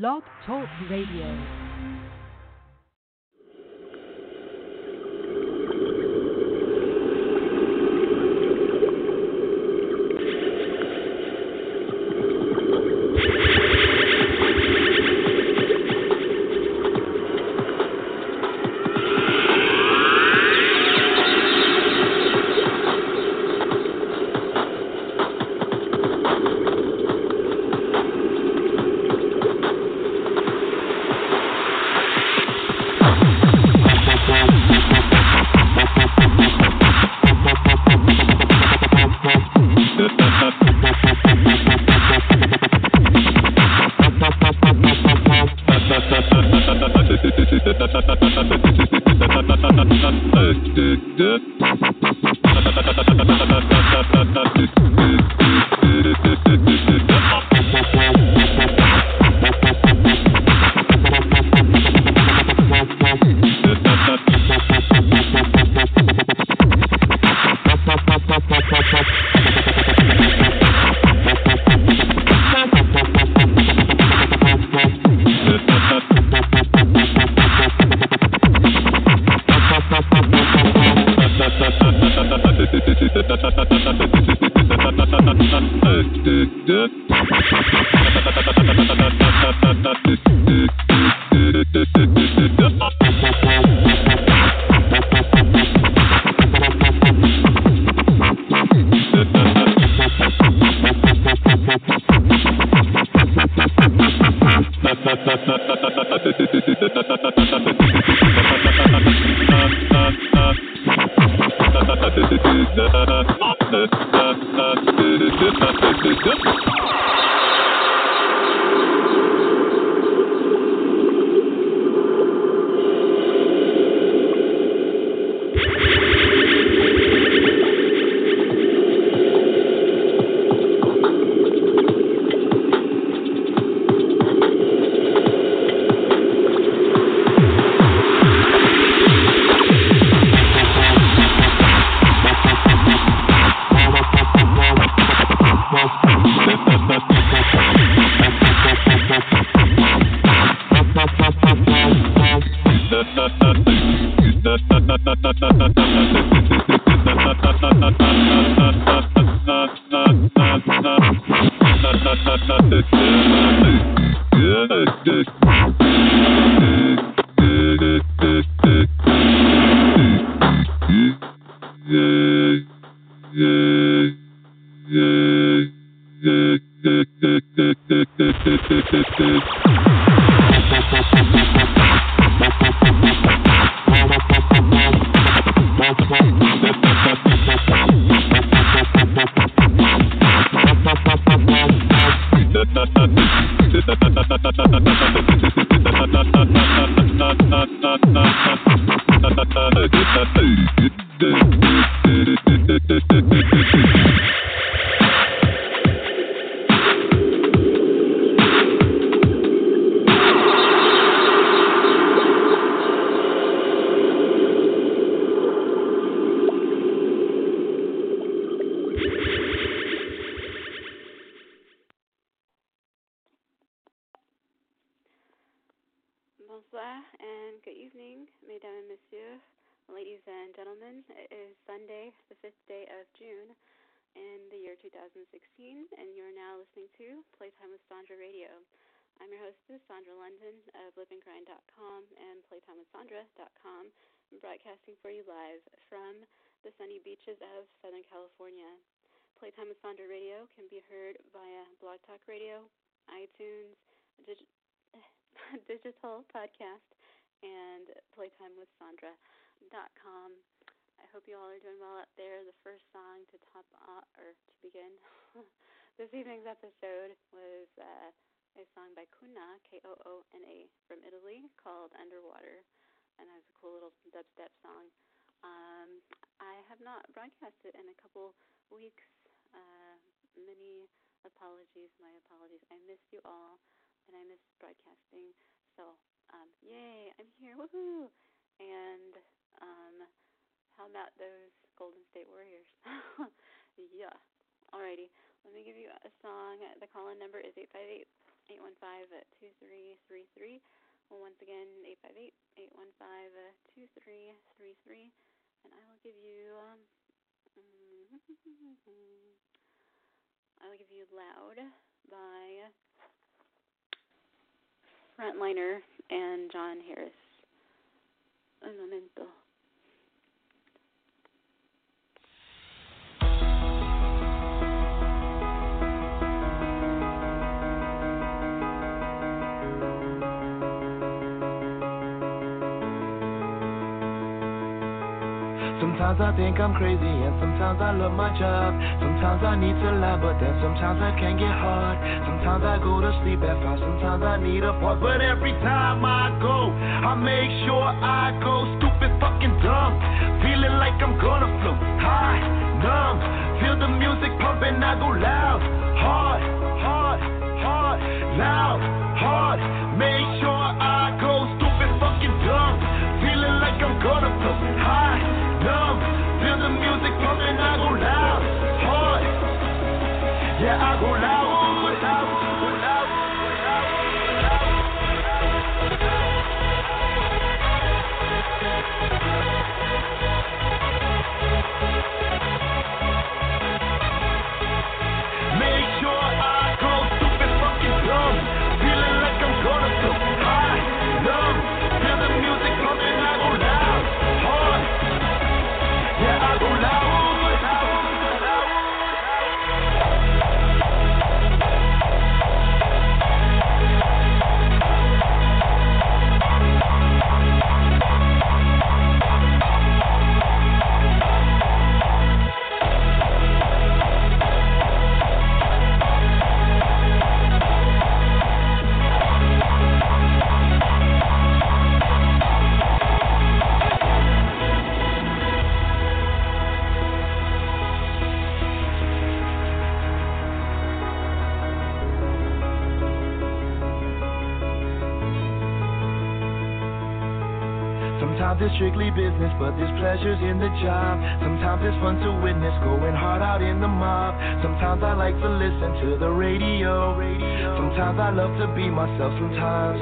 Blog Talk Radio. Bonsoir Loud by Frontliner and John Harris. Un momento. Sometimes I think I'm crazy and sometimes I love my job. Sometimes I need to laugh, but then sometimes I can get hard. Sometimes I go to sleep at five, sometimes I need a pause. But every time I go, I make sure I go stupid fucking dumb. Feeling like I'm gonna float high, numb. Feel the music pumping, I go loud, hard, hard, hard, loud, hard. Make Sometimes it's strictly business, but there's pleasures in the job. Sometimes it's fun to witness going hard out in the mob. Sometimes I like to listen to the radio. Sometimes I love to be myself. Sometimes.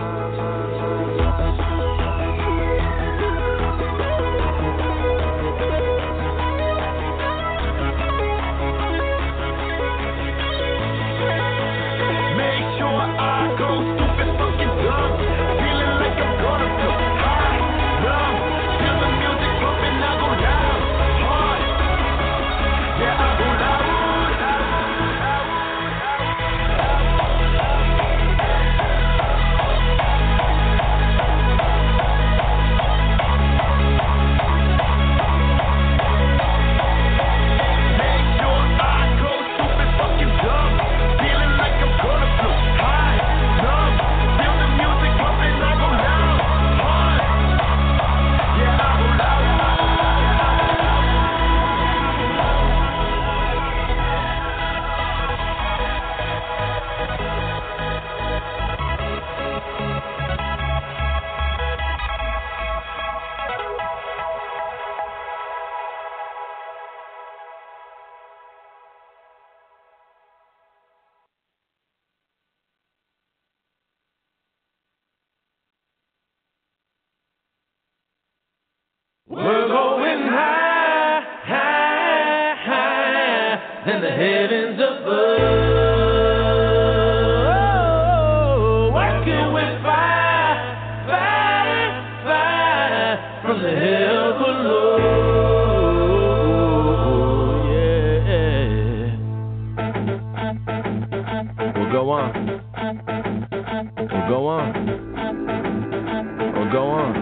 Go on. We'll go on. We'll go on.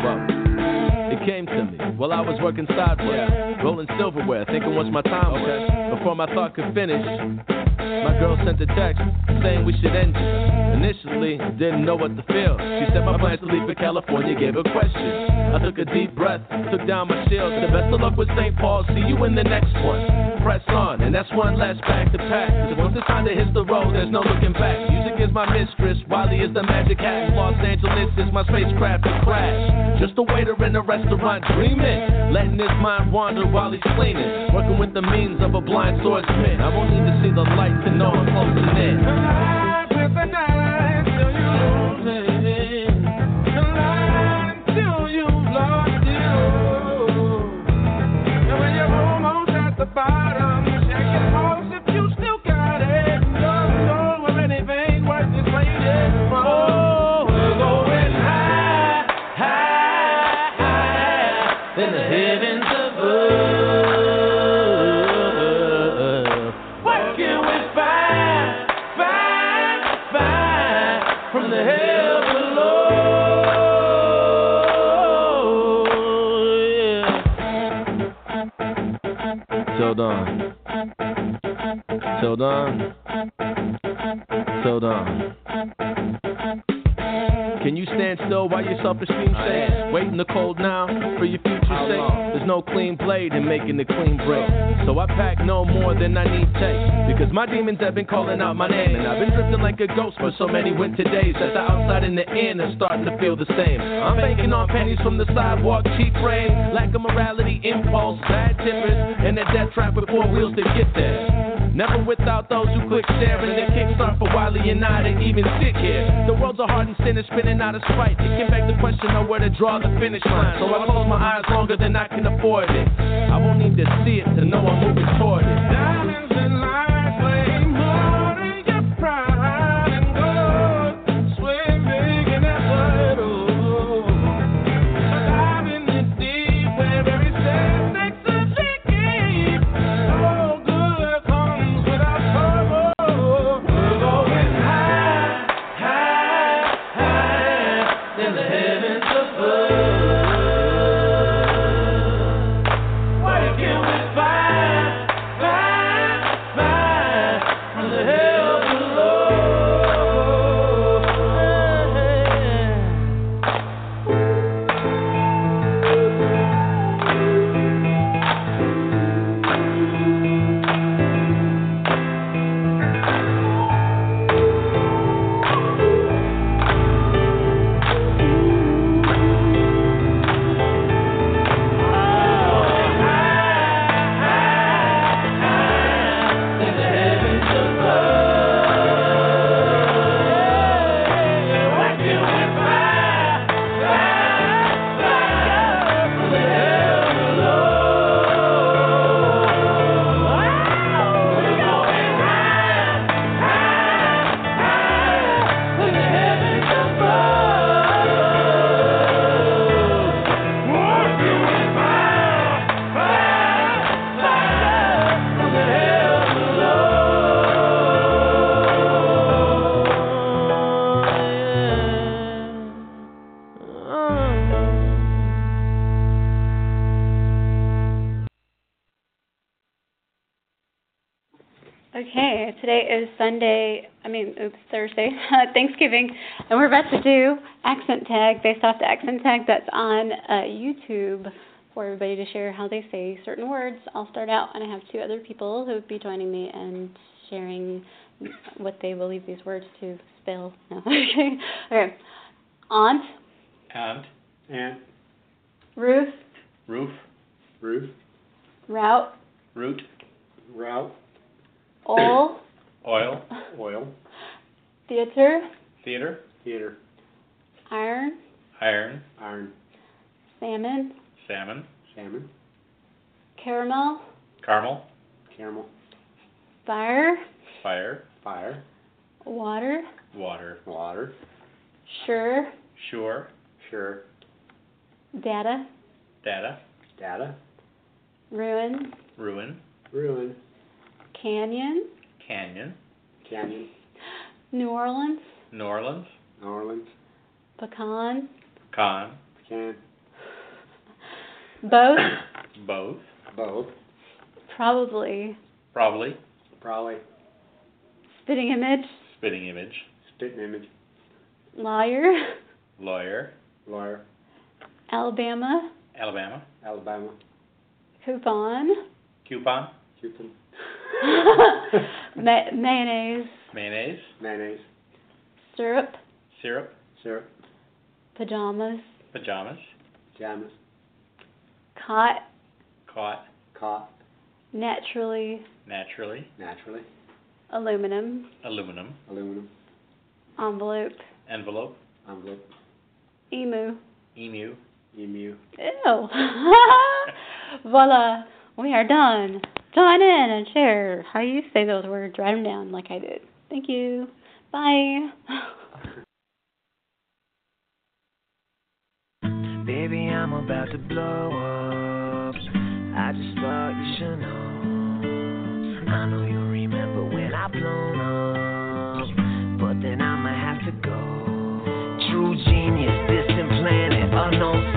Well, it came to me while I was working sideways, rolling silverware, thinking once my time was before my thought could finish. My girl sent a text saying we should end it. Initially, didn't know what to feel. She said my plans to leave for California gave her questions. I took a deep breath, took down my shield. The best of luck with St. Paul. See you in the next one. Press on, and that's one less bag to pack. Cause once it's time to hit the road, there's no looking back. Music is my mistress, Wiley is the magic hat. Los Angeles is my spacecraft to crash. Just a waiter in a restaurant dreaming, letting his mind wander while he's cleaning. Working with the means of a blind swordsman. I won't need to see the light to know I'm closing in. with the night Dawn. Till dawn. Can you stand still while your self-esteem shakes? Wait in the cold now for your future sake. There's no clean blade in making the clean break. So I pack no more than I need take. Because my demons have been calling out my name. And I've been drifting like a ghost for so many winter days that the outside and the in are starting to feel the same. I'm banking on pennies from the sidewalk, cheap frame. Lack of morality, impulse, bad tippers, and a death trap with four wheels to get there. Never without those who click share and then kickstart for Wiley and I to even sit here. The world's a hardened sinner spinning out of spite. It can beg the question of where to draw the finish line. So I close my eyes longer than I can afford it. I won't need to see it to know I'm moving toward it. Diamonds and lights Okay, today is Sunday, I mean, oops, Thursday, Thanksgiving, and we're about to do accent tag based off the accent tag that's on uh, YouTube for everybody to share how they say certain words. I'll start out, and I have two other people who will be joining me and sharing what they believe these words to spell. No. okay. okay. Aunt, And And Ruth, roof, roof, route, root, route, oil, oil, oil, theater, theater, theater, iron, iron, iron, salmon, salmon, salmon, caramel, caramel, caramel, fire, fire, fire, water, water, water, sure, sure, sure, data, data, data, ruin, ruin, ruin, Canyon. Canyon. Canyon. New Orleans. New Orleans. New Orleans. Pecan. Pecan. Pecan. Both. Both. Both. Probably. Probably. Probably. Spitting image. Spitting image. Spitting image. Lawyer. Lawyer. Lawyer. Alabama. Alabama. Alabama. Coupon. Coupon. Coupon. Ma- mayonnaise. Mayonnaise. Mayonnaise. Syrup. Syrup. Syrup. Pajamas. Pajamas. Pajamas. Cot. Cot. Cot. Naturally. Naturally. Naturally. Aluminum. Aluminum. Aluminum. Envelope. Envelope. Envelope. Emu. Emu. Emu. Ew. voila. We are done. John in and share how you say those words. Write them down like I did. Thank you. Bye. Baby, I'm about to blow up. I just thought you should know. I know you remember when I blown up, but then I'ma have to go. True genius, distant planet, unknown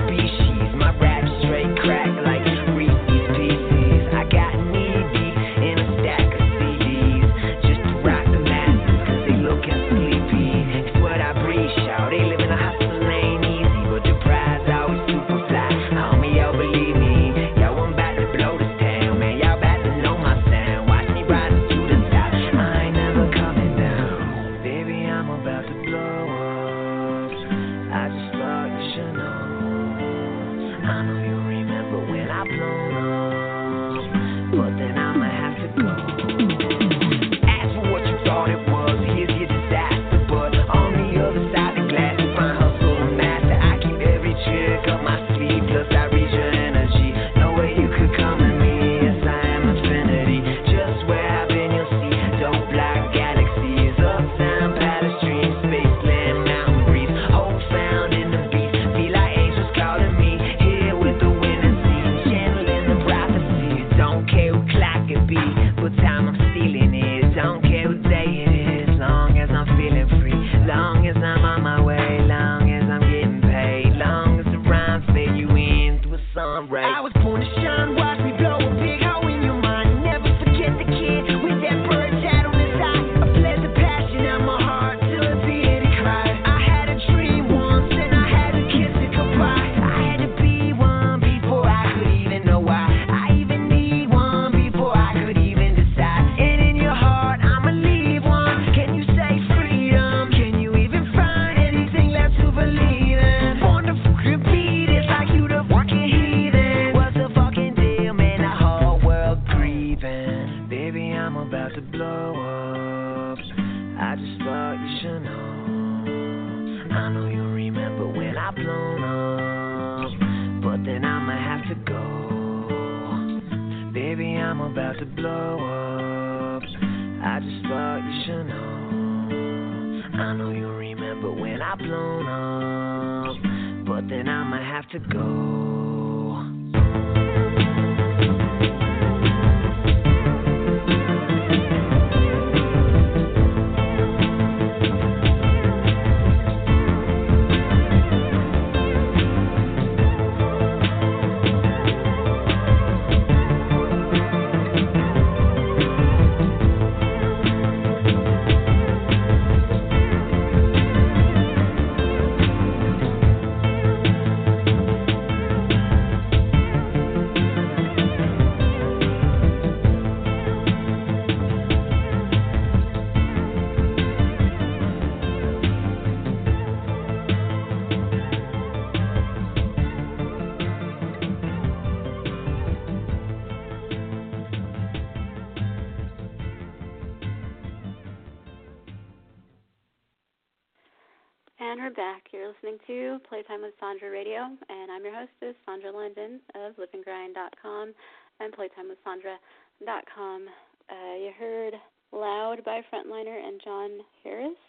Is Sandra London of LivingGrind.com and playtimewithsandra.com. Uh, you heard Loud by Frontliner and John Harris,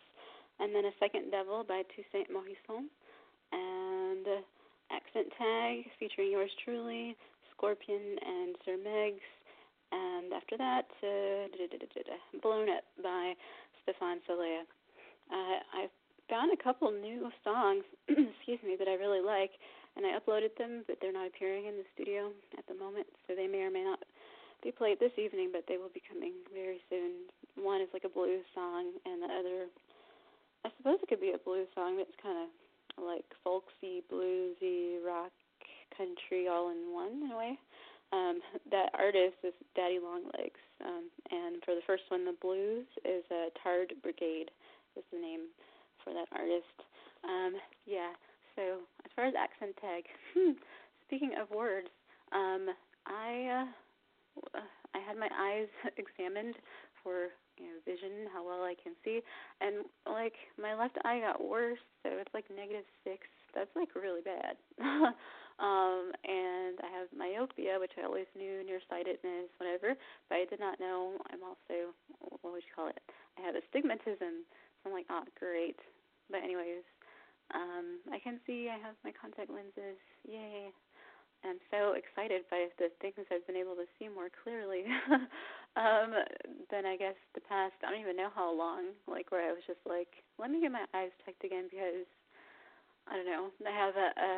and then A Second Devil by Toussaint Morrison, and Accent Tag featuring yours truly, Scorpion and Sir Megs, and after that, uh, Blown Up by Stefan Salea. Uh, I found a couple new songs, excuse me, that I really like and I uploaded them, but they're not appearing in the studio at the moment, so they may or may not be played this evening, but they will be coming very soon. One is like a blues song, and the other, I suppose it could be a blues song, but it's kind of like folksy, bluesy, rock, country, all in one in a way. Um, that artist is Daddy Longlegs, um, and for the first one, the blues is a uh, Tard Brigade is the name for that artist. Um, yeah, so as far as accent tag, hmm, speaking of words, um, I uh, I had my eyes examined for you know vision, how well I can see, and like my left eye got worse, so it's like negative six. That's like really bad. um, and I have myopia, which I always knew, nearsightedness, whatever, but I did not know I'm also what would you call it? I have astigmatism. So I'm like, oh, great. But anyways, um, I can see. I have my contact lenses. Yay! I'm so excited by the things I've been able to see more clearly um, than I guess the past. I don't even know how long. Like where I was just like, let me get my eyes checked again because I don't know. I have a, a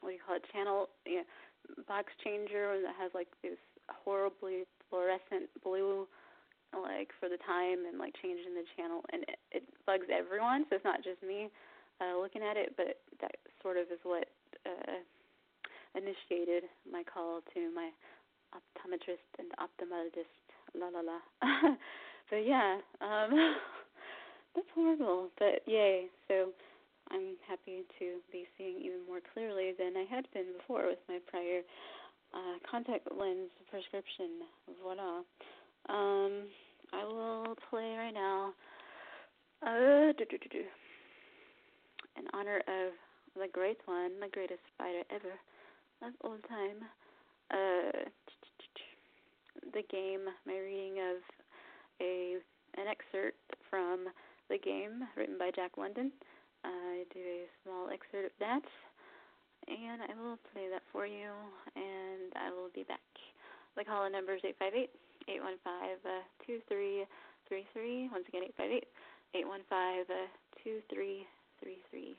what do you call it? Channel you know, box changer that has like this horribly fluorescent blue like for the time and like changing the channel and it, it bugs everyone so it's not just me uh looking at it but that sort of is what uh initiated my call to my optometrist and ophthalmologist la la la but yeah um that's horrible but yay so i'm happy to be seeing even more clearly than i had been before with my prior uh contact lens prescription voila um, I will play right now. Uh, do, do, do, do. In honor of the great one, the greatest fighter ever of all time. Uh, the game. My reading of a an excerpt from the game written by Jack London. I do a small excerpt of that, and I will play that for you, and I will be back. The call in number is eight five eight. 815-2333. Once again, 858-815-2333.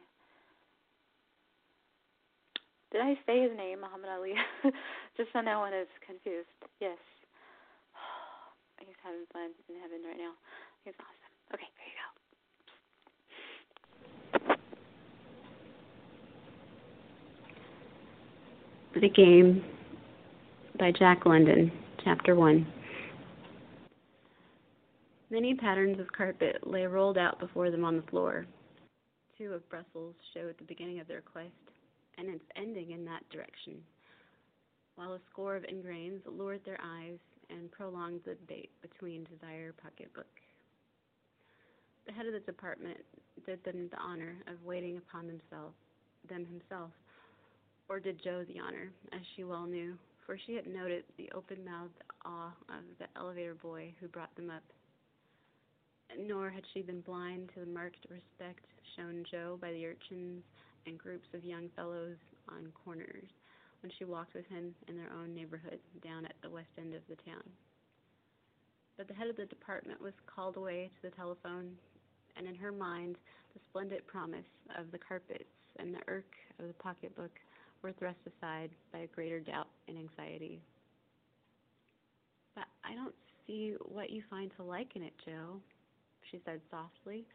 Did I say his name, Muhammad Ali? Just so no one is confused. Yes. He's having fun in heaven right now. He's awesome. Okay, here you go. The Game by Jack London, Chapter 1. Many patterns of carpet lay rolled out before them on the floor. Two of Brussels showed the beginning of their quest, and its ending in that direction, while a score of ingrains lured their eyes and prolonged the debate between desire pocketbook. The head of the department did them the honor of waiting upon themselves, them himself, or did Joe the honor, as she well knew, for she had noted the open-mouthed awe of the elevator boy who brought them up nor had she been blind to the marked respect shown Joe by the urchins and groups of young fellows on corners when she walked with him in their own neighborhood down at the west end of the town. But the head of the department was called away to the telephone, and in her mind, the splendid promise of the carpets and the irk of the pocketbook were thrust aside by a greater doubt and anxiety. But I don't see what you find to like in it, Joe, she said softly,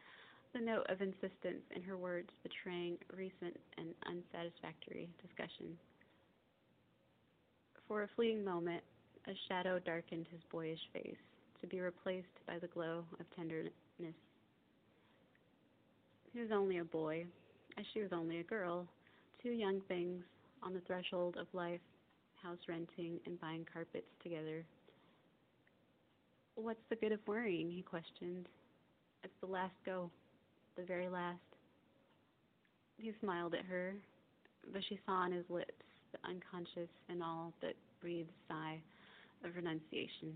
the note of insistence in her words betraying recent and unsatisfactory discussion. For a fleeting moment, a shadow darkened his boyish face, to be replaced by the glow of tenderness. He was only a boy, as she was only a girl, two young things on the threshold of life, house renting and buying carpets together. What's the good of worrying? he questioned, it's the last go, the very last. He smiled at her, but she saw on his lips the unconscious and all but breathed sigh of renunciation,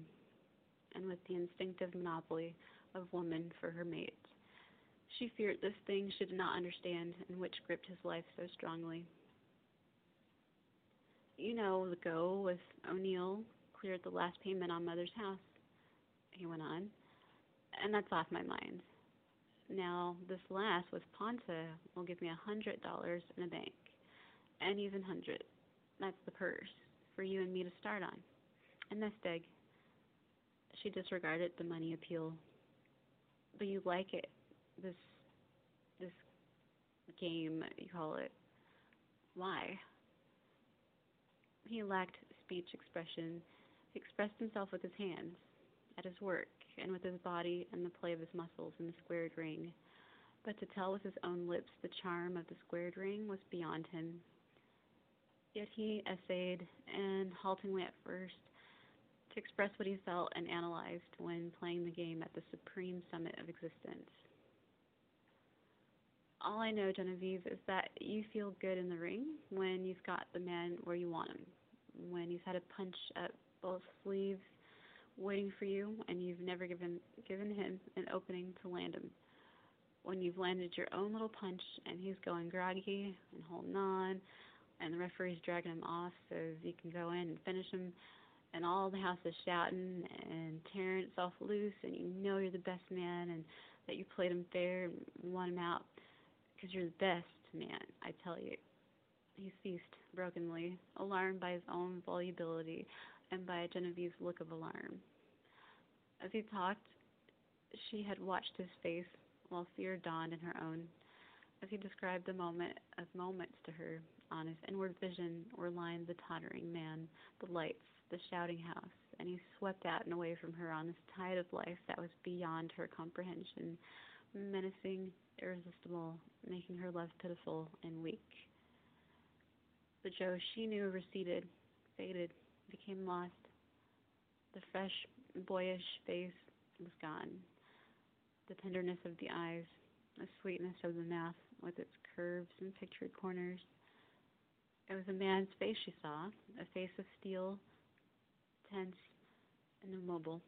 and with the instinctive monopoly of woman for her mate, she feared this thing she did not understand and which gripped his life so strongly. You know, the go with O'Neill cleared the last payment on Mother's house, he went on and that's off my mind. Now, this last with Ponta will give me a hundred dollars in a bank, and even hundred. That's the purse for you and me to start on. And this dig. She disregarded the money appeal. But you like it, this this game you call it. Why? He lacked speech expression. He expressed himself with his hands, at his work, and with his body and the play of his muscles in the squared ring. But to tell with his own lips the charm of the squared ring was beyond him. Yet he essayed, and haltingly at first, to express what he felt and analyzed when playing the game at the supreme summit of existence. All I know, Genevieve, is that you feel good in the ring when you've got the man where you want him, when he's had a punch at both sleeves waiting for you and you've never given given him an opening to land him. When you've landed your own little punch and he's going groggy and holding on and the referee's dragging him off so you can go in and finish him and all the house is shouting and tearing itself loose and you know you're the best man and that you played him fair and won him out because you're the best man, I tell you. He ceased brokenly, alarmed by his own volubility and by Genevieve's look of alarm. As he talked, she had watched his face while fear dawned in her own. As he described the moment of moments to her, on his inward vision were lined the tottering man, the lights, the shouting house, and he swept out and away from her on this tide of life that was beyond her comprehension, menacing, irresistible, making her love pitiful and weak. The Joe she knew receded, faded, became lost. The fresh, boyish face was gone. The tenderness of the eyes, the sweetness of the mouth with its curves and pictured corners. It was a man's face she saw, a face of steel, tense and immobile,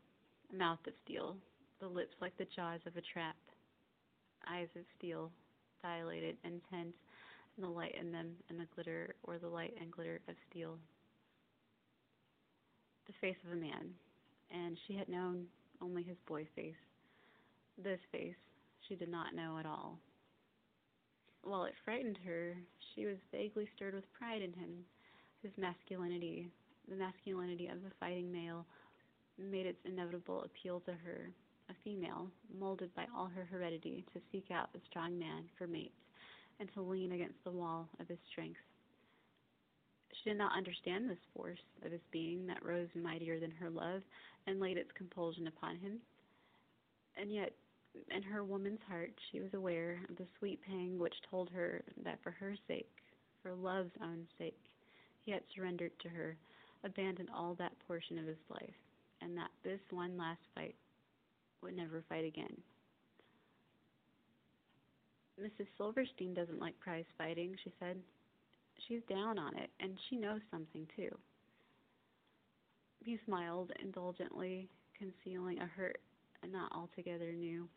a mouth of steel, the lips like the jaws of a trap, eyes of steel, dilated and tense, and the light in them and the glitter or the light and glitter of steel. The face of a man, and she had known only his boy face. This face she did not know at all. While it frightened her, she was vaguely stirred with pride in him. His masculinity, the masculinity of the fighting male, made its inevitable appeal to her, a female, molded by all her heredity to seek out a strong man for mate and to lean against the wall of his strength. She did not understand this force of his being that rose mightier than her love and laid its compulsion upon him. And yet in her woman's heart she was aware of the sweet pang which told her that for her sake, for love's own sake, he had surrendered to her, abandoned all that portion of his life, and that this one last fight would never fight again. Mrs. Silverstein doesn't like prize fighting, she said. She's down on it, and she knows something, too. He smiled indulgently, concealing a hurt not altogether new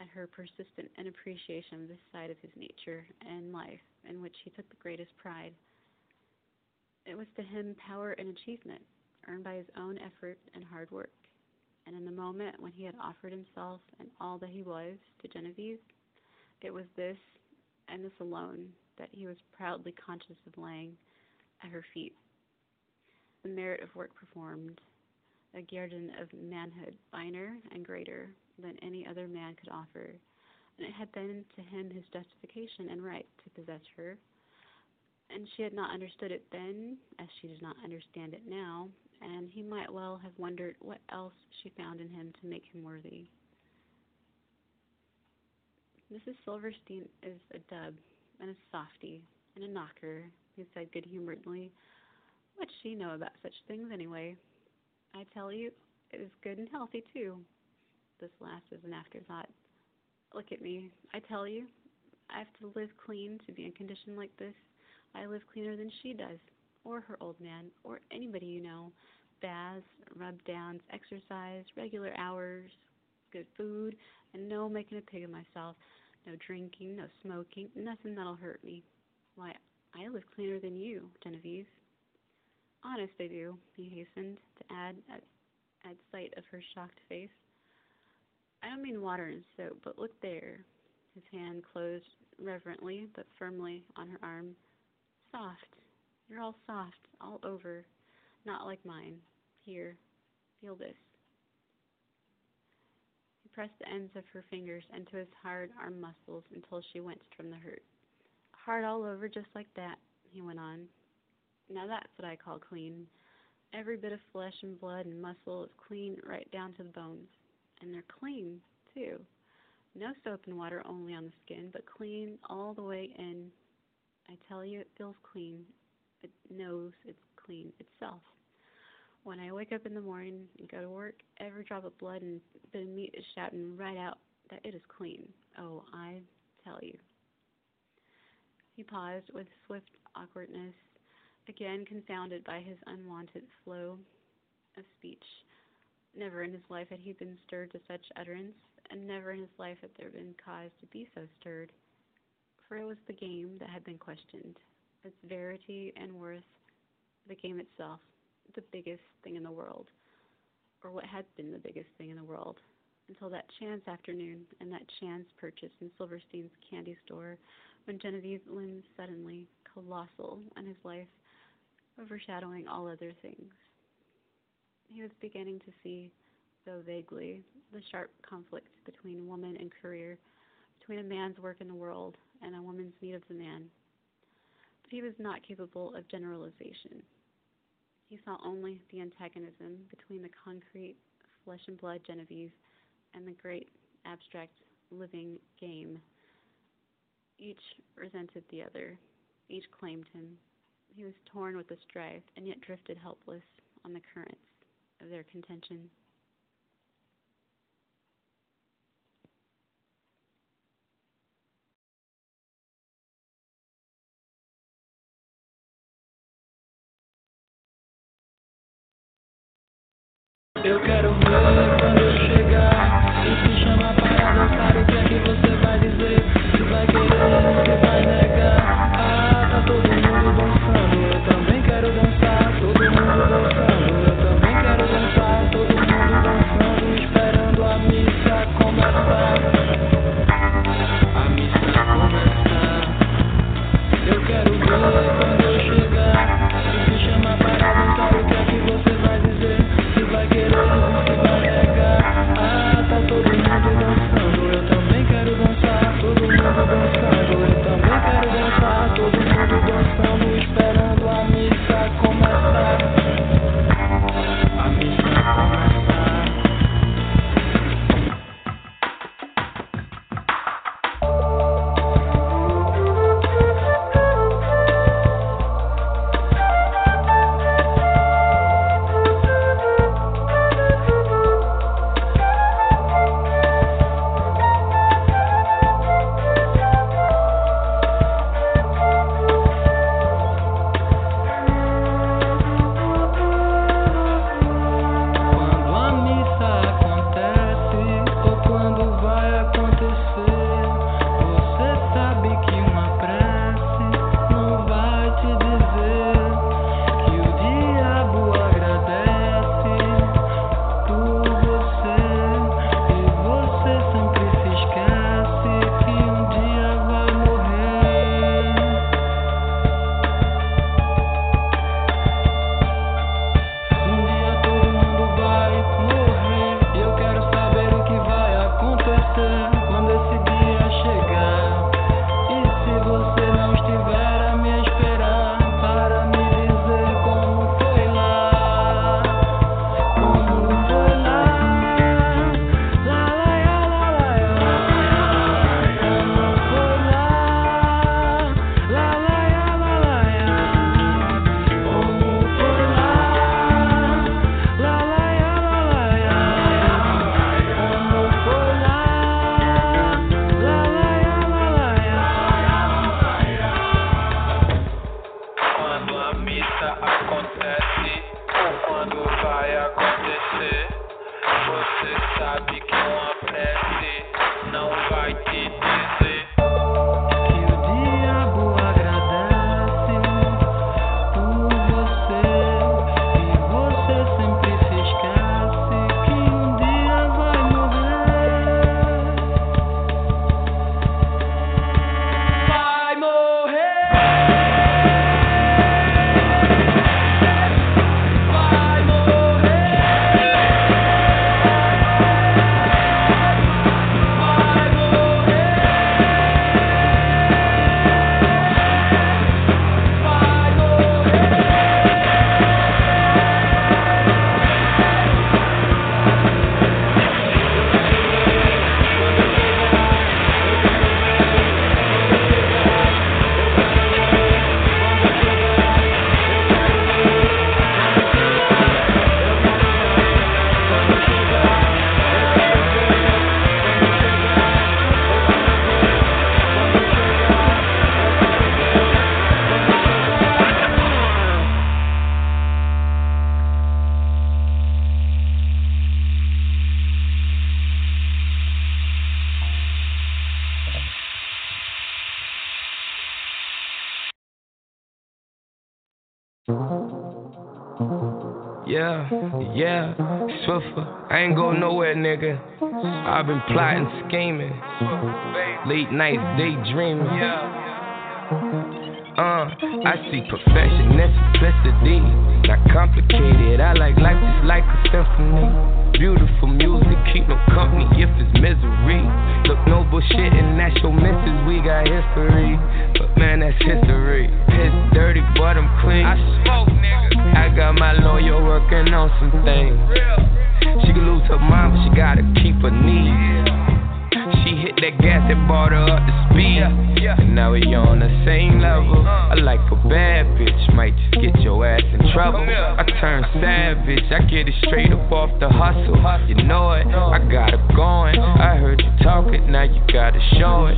at her persistent inappreciation of this side of his nature and life in which he took the greatest pride. It was to him power and achievement, earned by his own effort and hard work. And in the moment when he had offered himself and all that he was to Genevieve, it was this and this alone that he was proudly conscious of laying at her feet. The merit of work performed, a guerdon of manhood finer and greater than any other man could offer, and it had been to him his justification and right to possess her. And she had not understood it then, as she did not understand it now, and he might well have wondered what else she found in him to make him worthy. Mrs. Silverstein is a dub and a softy and a knocker, he said good humoredly. What'd she know about such things anyway? I tell you, it is good and healthy too. This last is an afterthought. Look at me. I tell you, I have to live clean to be in condition like this. I live cleaner than she does, or her old man, or anybody you know. Baths, rub downs, exercise, regular hours, good food, and no making a pig of myself. No drinking, no smoking, nothing that'll hurt me. Why, I live cleaner than you, Genevieve. Honest, I do, he hastened to add at, at sight of her shocked face. I don't mean water and soap, but look there. His hand closed reverently but firmly on her arm. Soft. You're all soft, all over. Not like mine. Here, feel this. Pressed the ends of her fingers into his hard arm muscles until she winced from the hurt. Hard all over just like that, he went on. Now that's what I call clean. Every bit of flesh and blood and muscle is clean right down to the bones. And they're clean, too. No soap and water only on the skin, but clean all the way in. I tell you, it feels clean. It knows it's clean itself. When I wake up in the morning and go to work, every drop of blood and bit of meat is shouting right out that it is clean. Oh, I tell you. He paused with swift awkwardness, again confounded by his unwonted flow of speech. Never in his life had he been stirred to such utterance, and never in his life had there been cause to be so stirred. For it was the game that had been questioned, its verity and worth, the game itself, the biggest thing in the world, or what had been the biggest thing in the world, until that chance afternoon and that chance purchase in Silverstein's candy store when Genevieve loomed suddenly colossal in his life, overshadowing all other things. He was beginning to see, though vaguely, the sharp conflict between woman and career, between a man's work in the world and a woman's need of the man. But he was not capable of generalization. He saw only the antagonism between the concrete, flesh and blood Genevieve and the great, abstract, living game. Each resented the other, each claimed him. He was torn with the strife and yet drifted helpless on the currents of their contention. Eu quero ver Yeah, Swiffer. I ain't go nowhere, nigga. I've been plotting, scheming. Late nights, daydreaming. Uh, I see perfection simplicity. Not complicated, I like life just like a symphony. Beautiful music, keep no company if it's misery. Look, no bullshit, and that's your missus. We got history, but man, that's history. It's dirty, but I'm clean. I smoke, nigga. I got my lawyer working on some things. She can lose her mind, but she gotta keep her knees. She hit that gas that brought her up to speed. And now we on the same level. I like a bad bitch, might just get your ass in trouble. I turn savage, I get it straight up off the hustle. You know it, I got it going. I heard you talking, now you gotta show it.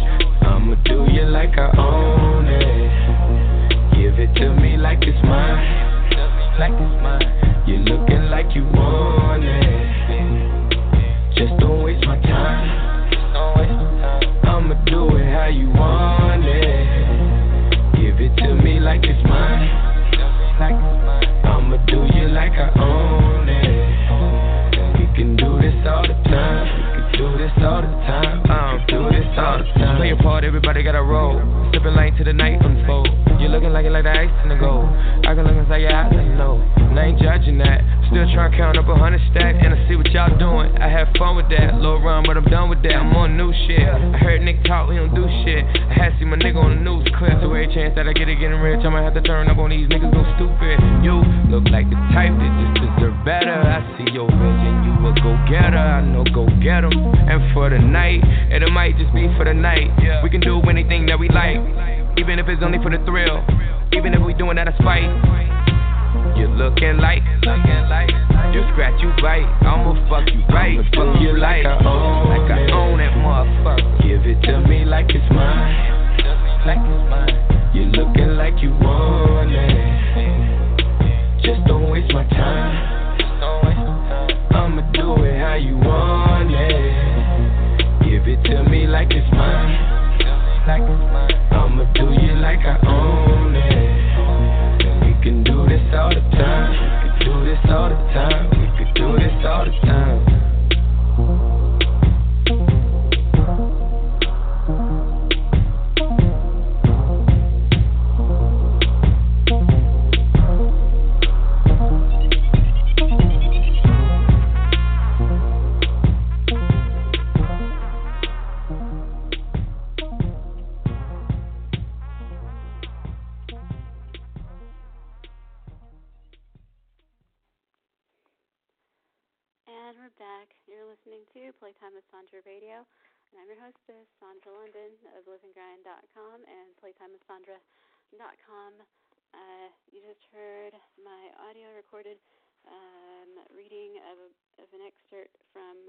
Radio, and I'm your hostess, Sandra London of LiveandGrind.com and PlaytimeWithSandra.com. Uh, you just heard my audio recorded um, reading of, a, of an excerpt from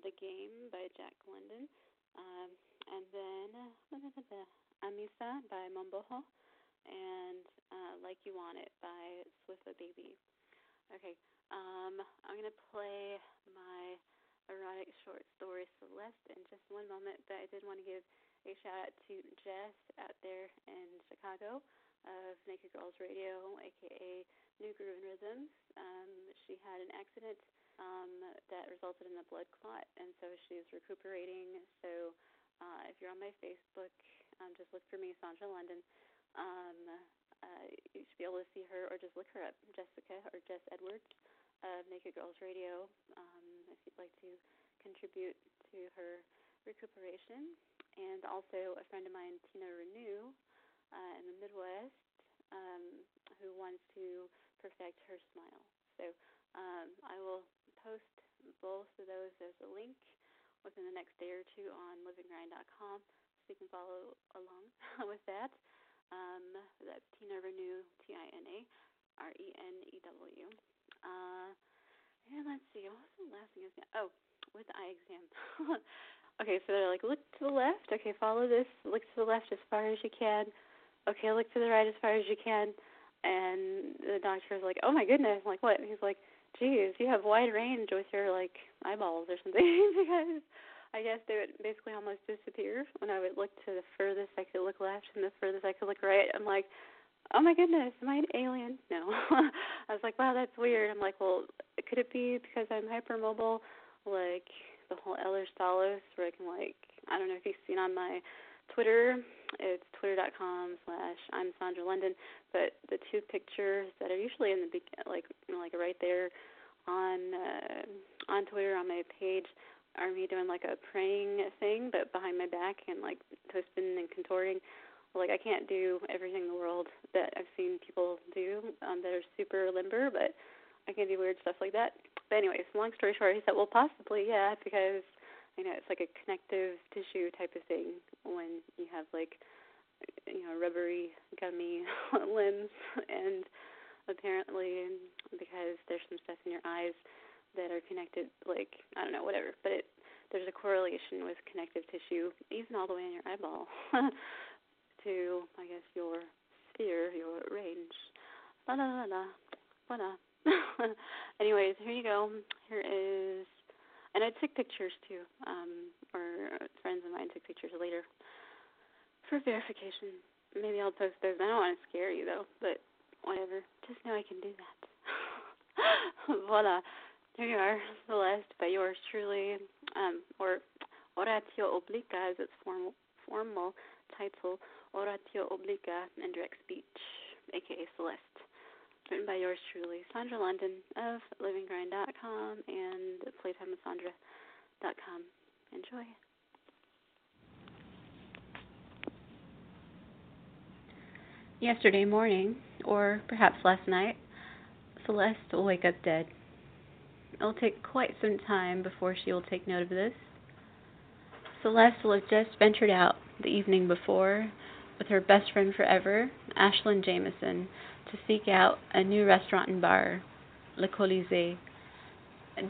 The Game by Jack London, um, and then Amisa by Momboho, and uh, Like You Want It by Swiffa Baby. Okay, um, I'm going to play my erotic short story Celeste in just one moment, but I did want to give a shout out to Jess out there in Chicago of Naked Girls Radio, aka New Groove and Rhythms. Um, she had an accident um, that resulted in a blood clot, and so she's recuperating. So uh, if you're on my Facebook, um, just look for me, Sandra London. Um, uh, you should be able to see her, or just look her up, Jessica or Jess Edwards of Naked Girls Radio, um, if you'd like to contribute to her recuperation. And also a friend of mine, Tina Renew, uh, in the Midwest, um, who wants to perfect her smile. So um, I will post both of those as a link within the next day or two on liveandgrind.com so you can follow along with that. Um, that's Tina Renew, T I N A R E N E W. Uh, and let's see, what was the last thing I was going to? Oh, with the eye exam. okay, so they're like, look to the left. Okay, follow this. Look to the left as far as you can. Okay, look to the right as far as you can. And the doctor's like, oh my goodness. I'm like, what? And he's like, geez, you have wide range with your like eyeballs or something because I guess they would basically almost disappear when I would look to the furthest I could look left and the furthest I could look right. I'm like, oh my goodness, am I an alien? No. I was like, wow, that's weird. I'm like, well, could it be because I'm hypermobile, like the whole Eller Stalos, where I can like, I don't know if you've seen on my Twitter, it's twitter.com slash I'm Sandra London, but the two pictures that are usually in the be- like like right there on uh, on Twitter on my page are me doing like a praying thing, but behind my back and like twisting and contorting. Like I can't do everything in the world that I've seen people do um, that are super limber, but I can do weird stuff like that. But anyways, long story short, he said, well, possibly, yeah, because you know it's like a connective tissue type of thing when you have like you know rubbery, gummy limbs, and apparently because there's some stuff in your eyes that are connected, like I don't know, whatever. But it there's a correlation with connective tissue, even all the way in your eyeball, to I guess your sphere, your range. La la la la, voila. Anyways, here you go. Here is, and I took pictures too, um, or friends of mine took pictures later for verification. Maybe I'll post those. I don't want to scare you though, but whatever. Just know I can do that. Voila. There you are, Celeste, by yours truly, um, or Oratio Obliqua is its formal, formal title, Oratio Obliqua in direct speech, aka Celeste. Written by yours truly, Sandra London of liveandgrind.com and playtimewithsandra.com. Enjoy. Yesterday morning, or perhaps last night, Celeste will wake up dead. It will take quite some time before she will take note of this. Celeste will have just ventured out the evening before with her best friend forever, Ashlyn Jameson, to seek out a new restaurant and bar, Le Colisée.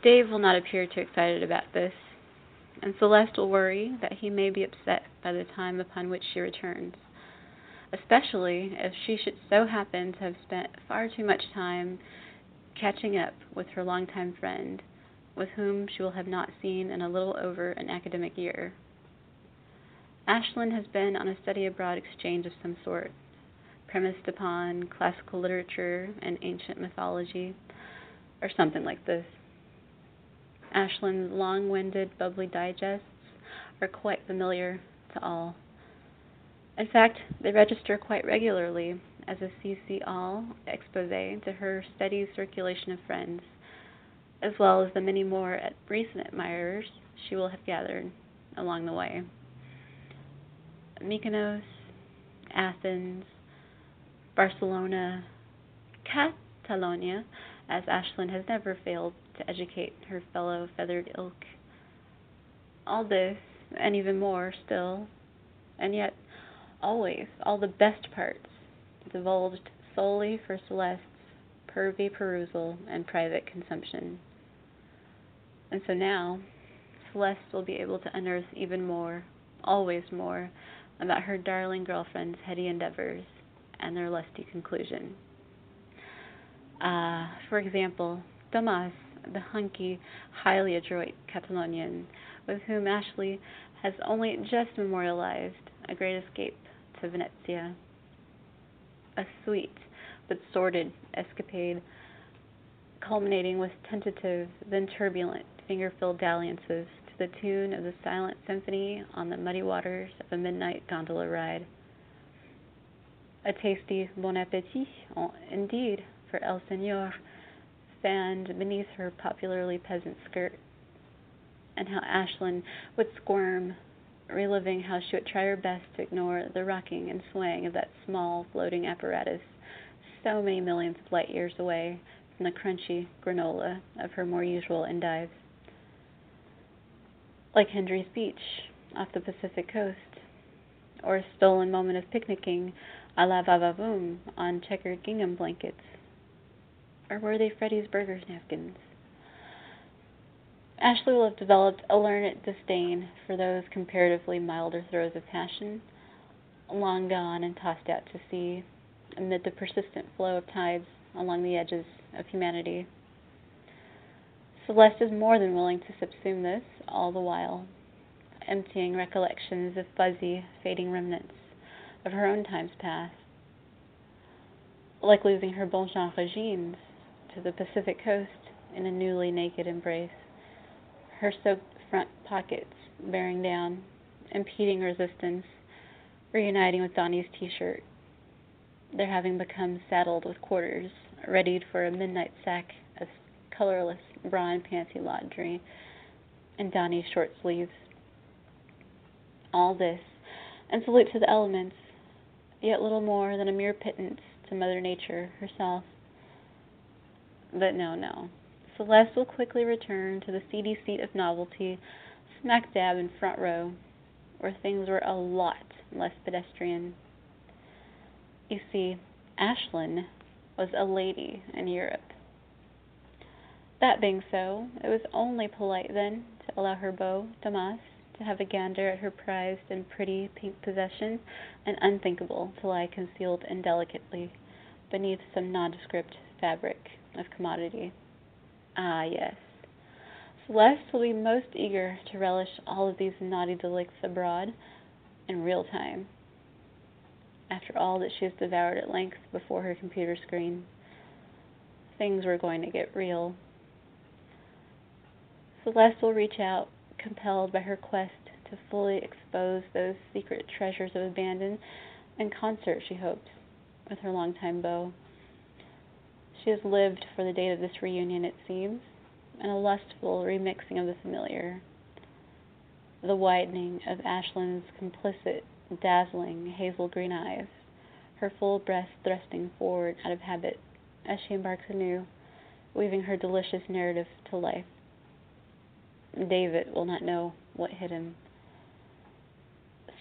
Dave will not appear too excited about this, and Celeste will worry that he may be upset by the time upon which she returns especially if she should so happen to have spent far too much time catching up with her longtime friend, with whom she will have not seen in a little over an academic year. Ashlyn has been on a study abroad exchange of some sort, premised upon classical literature and ancient mythology, or something like this. Ashlyn's long winded, bubbly digests are quite familiar to all. In fact, they register quite regularly as a CC All expose to her steady circulation of friends, as well as the many more recent admirers she will have gathered along the way. Mykonos, Athens, Barcelona, Catalonia, as Ashlyn has never failed to educate her fellow feathered ilk. All this, and even more still, and yet always all the best parts divulged solely for Celeste's pervy perusal and private consumption. And so now, Celeste will be able to unearth even more, always more, about her darling girlfriend's heady endeavors and their lusty conclusion. Uh, for example, Tomas, the hunky, highly adroit Catalonian, with whom Ashley has only just memorialized a great escape to Venezia. A sweet but sordid escapade, culminating with tentative, then turbulent, finger filled dalliances the tune of the silent symphony on the muddy waters of a midnight gondola ride. A tasty bon appetit, indeed, for El Senor, fanned beneath her popularly peasant skirt, and how Ashlyn would squirm reliving how she would try her best to ignore the rocking and swaying of that small floating apparatus so many millions of light years away from the crunchy granola of her more usual endives. Like Hendry's Beach off the Pacific coast, or a stolen moment of picnicking a la va-va-voom on checkered gingham blankets, or were they Freddy's Burgers napkins? Ashley will have developed a learned disdain for those comparatively milder throes of passion, long gone and tossed out to sea amid the persistent flow of tides along the edges of humanity. Celeste is more than willing to subsume this all the while, emptying recollections of fuzzy, fading remnants of her own times past. like losing her bon genre jeans to the Pacific coast in a newly naked embrace, her soaked front pockets bearing down, impeding resistance, reuniting with Donnie's t shirt, their having become saddled with quarters, readied for a midnight sack of colorless bra and panty laundry, and Donnie's short sleeves. All this, and salute to the elements, yet little more than a mere pittance to Mother Nature herself. But no, no. Celeste will quickly return to the seedy seat of novelty, smack dab in front row, where things were a lot less pedestrian. You see, Ashlyn was a lady in Europe. That being so, it was only polite then to allow her beau, Damas, to have a gander at her prized and pretty pink possession, and unthinkable to lie concealed indelicately beneath some nondescript fabric of commodity. Ah, yes. Celeste will be most eager to relish all of these naughty delicts abroad in real time, after all that she has devoured at length before her computer screen. Things were going to get real. Celeste will reach out, compelled by her quest to fully expose those secret treasures of abandon, in concert, she hopes, with her longtime beau. She has lived for the date of this reunion, it seems, and a lustful remixing of the familiar. The widening of Ashlyn's complicit, dazzling hazel green eyes, her full breast thrusting forward out of habit as she embarks anew, weaving her delicious narrative to life. David will not know what hit him.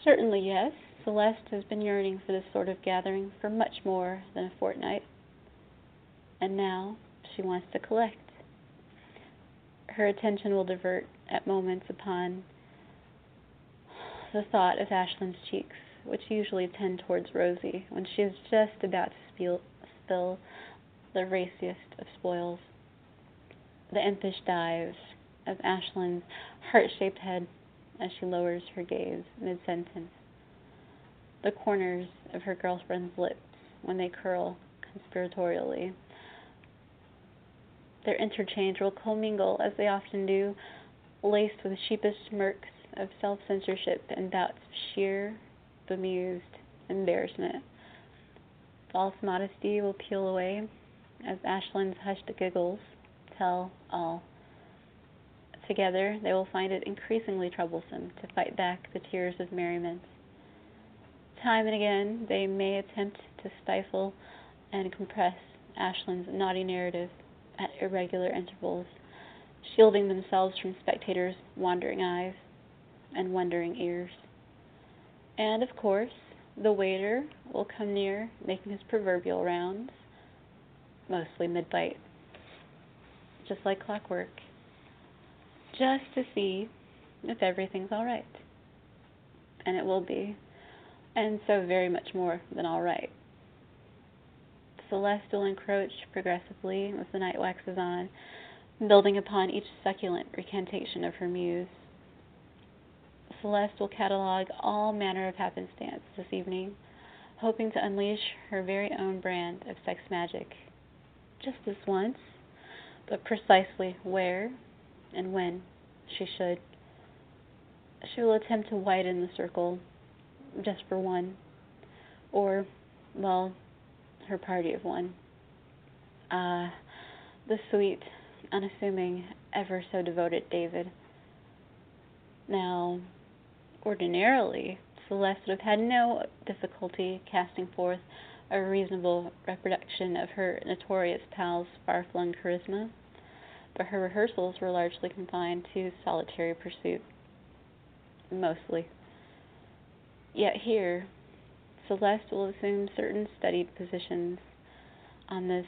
Certainly, yes, Celeste has been yearning for this sort of gathering for much more than a fortnight, and now she wants to collect. Her attention will divert at moments upon the thought of Ashlyn's cheeks, which usually tend towards rosy when she is just about to spill, spill the raciest of spoils. The impish dives of Ashlyn's heart shaped head as she lowers her gaze mid sentence. The corners of her girlfriend's lips when they curl conspiratorially. Their interchange will commingle, as they often do, laced with sheepish smirks of self censorship and bouts of sheer, bemused embarrassment. False modesty will peel away as Ashlyn's hushed giggles tell all. Together, they will find it increasingly troublesome to fight back the tears of merriment. Time and again, they may attempt to stifle and compress Ashlyn's naughty narrative at irregular intervals, shielding themselves from spectators' wandering eyes and wondering ears. And of course, the waiter will come near, making his proverbial rounds, mostly mid bite, just like clockwork, just to see if everything's all right. And it will be, and so very much more than all right. Celeste will encroach progressively as the night waxes on, building upon each succulent recantation of her muse. Celeste will catalogue all manner of happenstance this evening, hoping to unleash her very own brand of sex magic. Just this once, but precisely where and when she should. She will attempt to widen the circle just for one, or, well, her party of one. Ah, the sweet, unassuming, ever so devoted David. Now, ordinarily, Celeste would have had no difficulty casting forth a reasonable reproduction of her notorious pal's far flung charisma, but her rehearsals were largely confined to solitary pursuit. Mostly. Yet here, Celeste will assume certain studied positions on this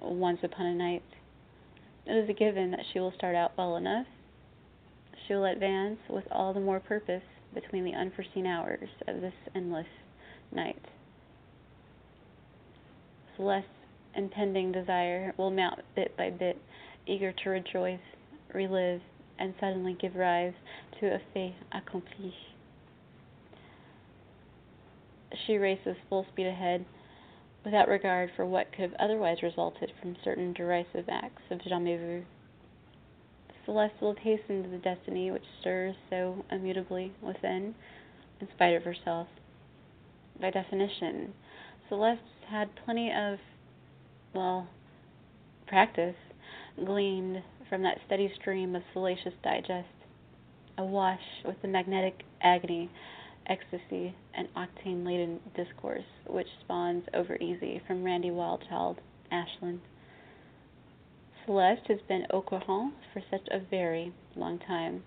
once upon a night. It is a given that she will start out well enough. She will advance with all the more purpose between the unforeseen hours of this endless night. Celeste's impending desire will mount bit by bit, eager to rejoice, relive, and suddenly give rise to a fait accompli. She races full speed ahead, without regard for what could have otherwise resulted from certain derisive acts of jamais vu. Celeste will have hastened the destiny which stirs so immutably within, in spite of herself. By definition, Celeste had plenty of, well, practice gleaned from that steady stream of salacious digest, awash with the magnetic agony, ecstasy, and octane laden discourse which spawns over easy from Randy Wildchild, Ashland. Celeste has been au courant for such a very long time.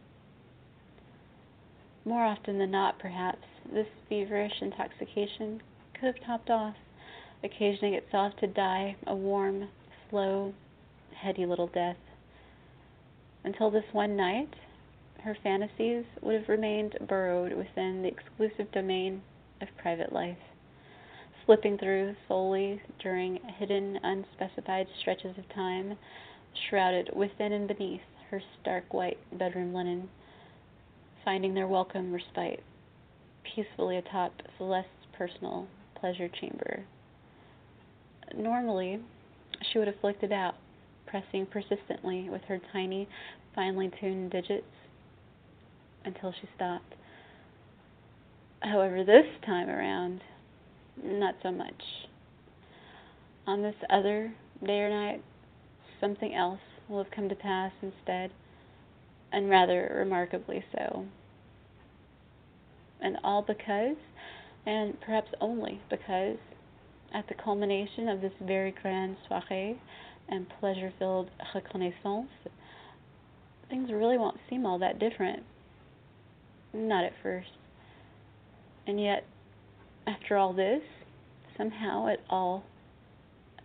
More often than not, perhaps, this feverish intoxication could have topped off, occasioning itself to die a warm, slow, heady little death. Until this one night, her fantasies would have remained burrowed within the exclusive domain of private life, slipping through solely during hidden, unspecified stretches of time, shrouded within and beneath her stark white bedroom linen, finding their welcome respite peacefully atop Celeste's personal pleasure chamber. Normally, she would have flicked it out, pressing persistently with her tiny, finely tuned digits until she stopped. However, this time around, not so much. On this other day or night, something else will have come to pass instead, and rather remarkably so. And all because, and perhaps only because, at the culmination of this very grand soirée and pleasure filled reconnaissance, things really won't seem all that different. Not at first. And yet, after all this, somehow it all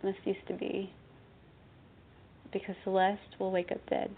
must cease to be. Because Celeste will wake up dead.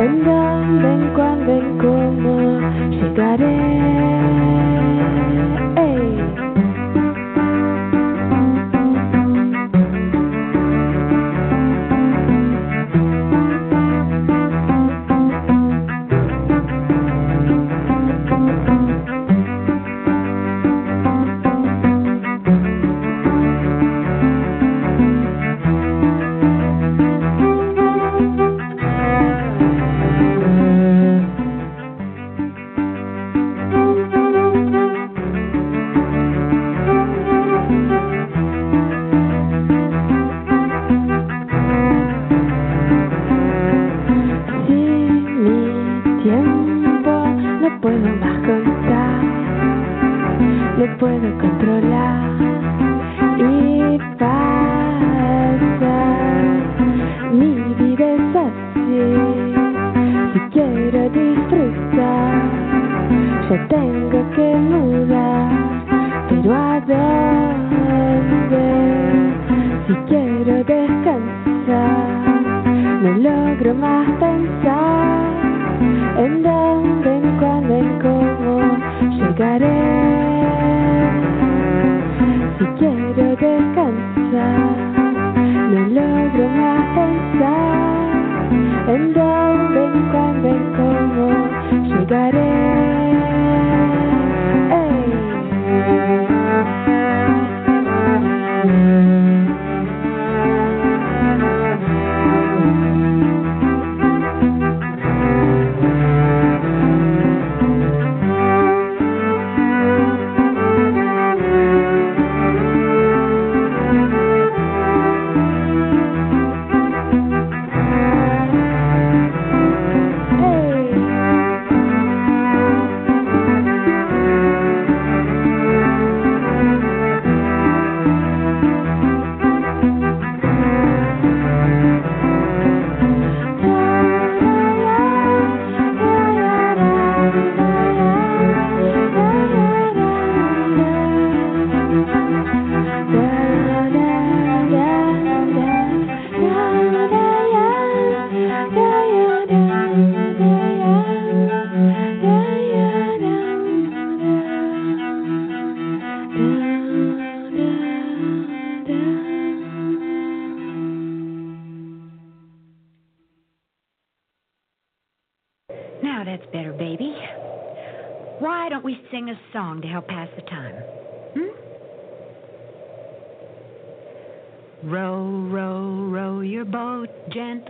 Vengan, ven cuando en cómo llegaré.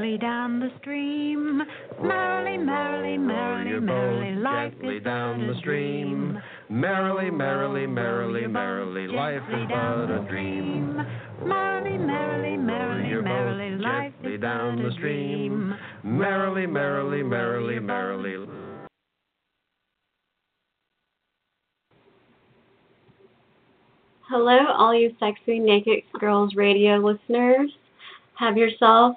Gently down the stream. Merrily, merrily, merrily, merrily, life is down the stream. Merrily, merrily, merrily, merrily, life is but a dream. Merrily, merrily, merrily, merrily, life is down but the a stream. dream. Merrily, merrily, merrily, merrily. Hello, all you sexy Naked Girls Radio listeners. Have yourself